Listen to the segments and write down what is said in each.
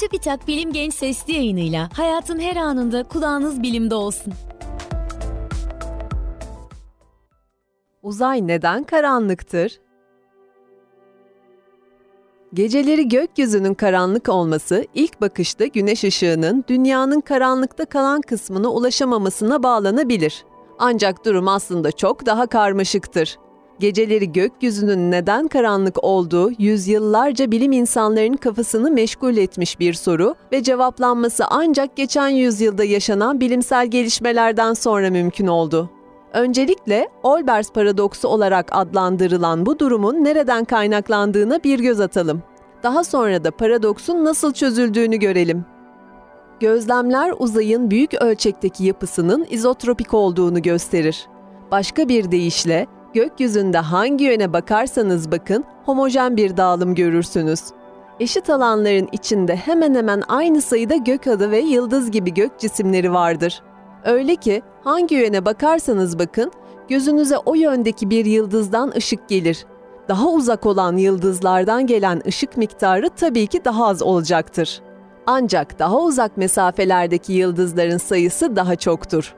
TÜBİTAK Bilim Genç Sesli yayınıyla hayatın her anında kulağınız bilimde olsun. Uzay neden karanlıktır? Geceleri gökyüzünün karanlık olması ilk bakışta güneş ışığının dünyanın karanlıkta kalan kısmına ulaşamamasına bağlanabilir. Ancak durum aslında çok daha karmaşıktır. Geceleri gökyüzünün neden karanlık olduğu yüzyıllarca bilim insanlarının kafasını meşgul etmiş bir soru ve cevaplanması ancak geçen yüzyılda yaşanan bilimsel gelişmelerden sonra mümkün oldu. Öncelikle Olbers paradoksu olarak adlandırılan bu durumun nereden kaynaklandığına bir göz atalım. Daha sonra da paradoksun nasıl çözüldüğünü görelim. Gözlemler uzayın büyük ölçekteki yapısının izotropik olduğunu gösterir. Başka bir deyişle gökyüzünde hangi yöne bakarsanız bakın homojen bir dağılım görürsünüz. Eşit alanların içinde hemen hemen aynı sayıda gök adı ve yıldız gibi gök cisimleri vardır. Öyle ki hangi yöne bakarsanız bakın gözünüze o yöndeki bir yıldızdan ışık gelir. Daha uzak olan yıldızlardan gelen ışık miktarı tabii ki daha az olacaktır. Ancak daha uzak mesafelerdeki yıldızların sayısı daha çoktur.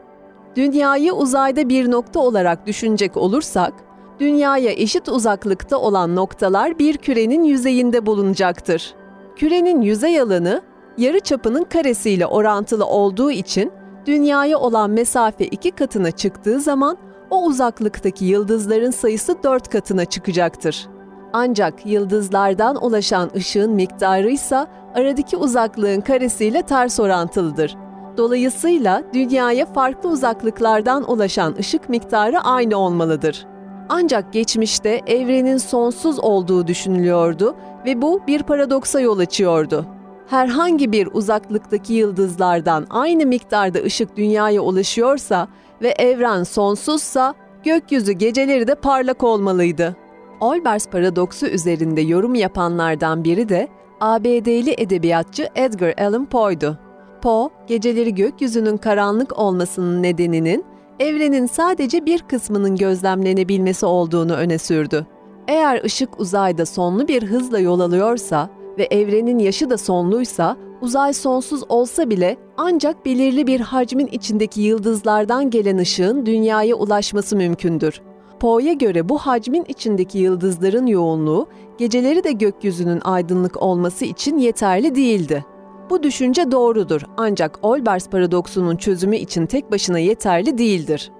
Dünyayı uzayda bir nokta olarak düşünecek olursak, dünyaya eşit uzaklıkta olan noktalar bir kürenin yüzeyinde bulunacaktır. Kürenin yüzey alanı yarı çapının karesiyle orantılı olduğu için dünyaya olan mesafe iki katına çıktığı zaman o uzaklıktaki yıldızların sayısı dört katına çıkacaktır. Ancak yıldızlardan ulaşan ışığın miktarı ise aradaki uzaklığın karesiyle ters orantılıdır. Dolayısıyla dünyaya farklı uzaklıklardan ulaşan ışık miktarı aynı olmalıdır. Ancak geçmişte evrenin sonsuz olduğu düşünülüyordu ve bu bir paradoksa yol açıyordu. Herhangi bir uzaklıktaki yıldızlardan aynı miktarda ışık dünyaya ulaşıyorsa ve evren sonsuzsa gökyüzü geceleri de parlak olmalıydı. Olbers paradoksu üzerinde yorum yapanlardan biri de ABD'li edebiyatçı Edgar Allan Poe'du. Poe, geceleri gökyüzünün karanlık olmasının nedeninin evrenin sadece bir kısmının gözlemlenebilmesi olduğunu öne sürdü. Eğer ışık uzayda sonlu bir hızla yol alıyorsa ve evrenin yaşı da sonluysa, uzay sonsuz olsa bile ancak belirli bir hacmin içindeki yıldızlardan gelen ışığın dünyaya ulaşması mümkündür. Poe'ye göre bu hacmin içindeki yıldızların yoğunluğu geceleri de gökyüzünün aydınlık olması için yeterli değildi. Bu düşünce doğrudur ancak Olbers paradoksunun çözümü için tek başına yeterli değildir.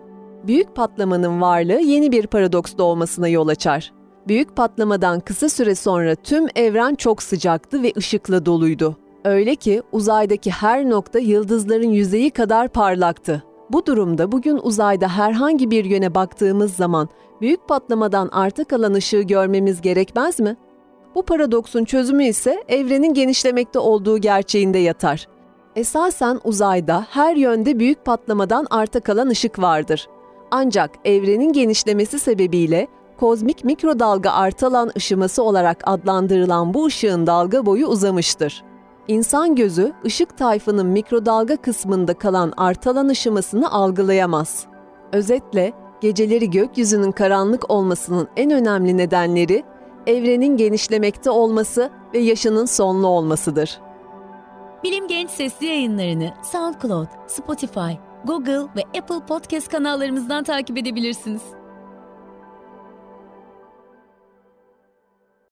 Büyük patlamanın varlığı yeni bir paradoks doğmasına yol açar. Büyük patlamadan kısa süre sonra tüm evren çok sıcaktı ve ışıkla doluydu. Öyle ki uzaydaki her nokta yıldızların yüzeyi kadar parlaktı. Bu durumda bugün uzayda herhangi bir yöne baktığımız zaman büyük patlamadan arta kalan ışığı görmemiz gerekmez mi? Bu paradoksun çözümü ise evrenin genişlemekte olduğu gerçeğinde yatar. Esasen uzayda her yönde büyük patlamadan arta kalan ışık vardır. Ancak evrenin genişlemesi sebebiyle kozmik mikrodalga artalan ışıması olarak adlandırılan bu ışığın dalga boyu uzamıştır. İnsan gözü ışık tayfının mikrodalga kısmında kalan artalan ışımasını algılayamaz. Özetle geceleri gökyüzünün karanlık olmasının en önemli nedenleri evrenin genişlemekte olması ve yaşının sonlu olmasıdır. Bilim Genç sesli yayınlarını SoundCloud, Spotify, Google ve Apple Podcast kanallarımızdan takip edebilirsiniz.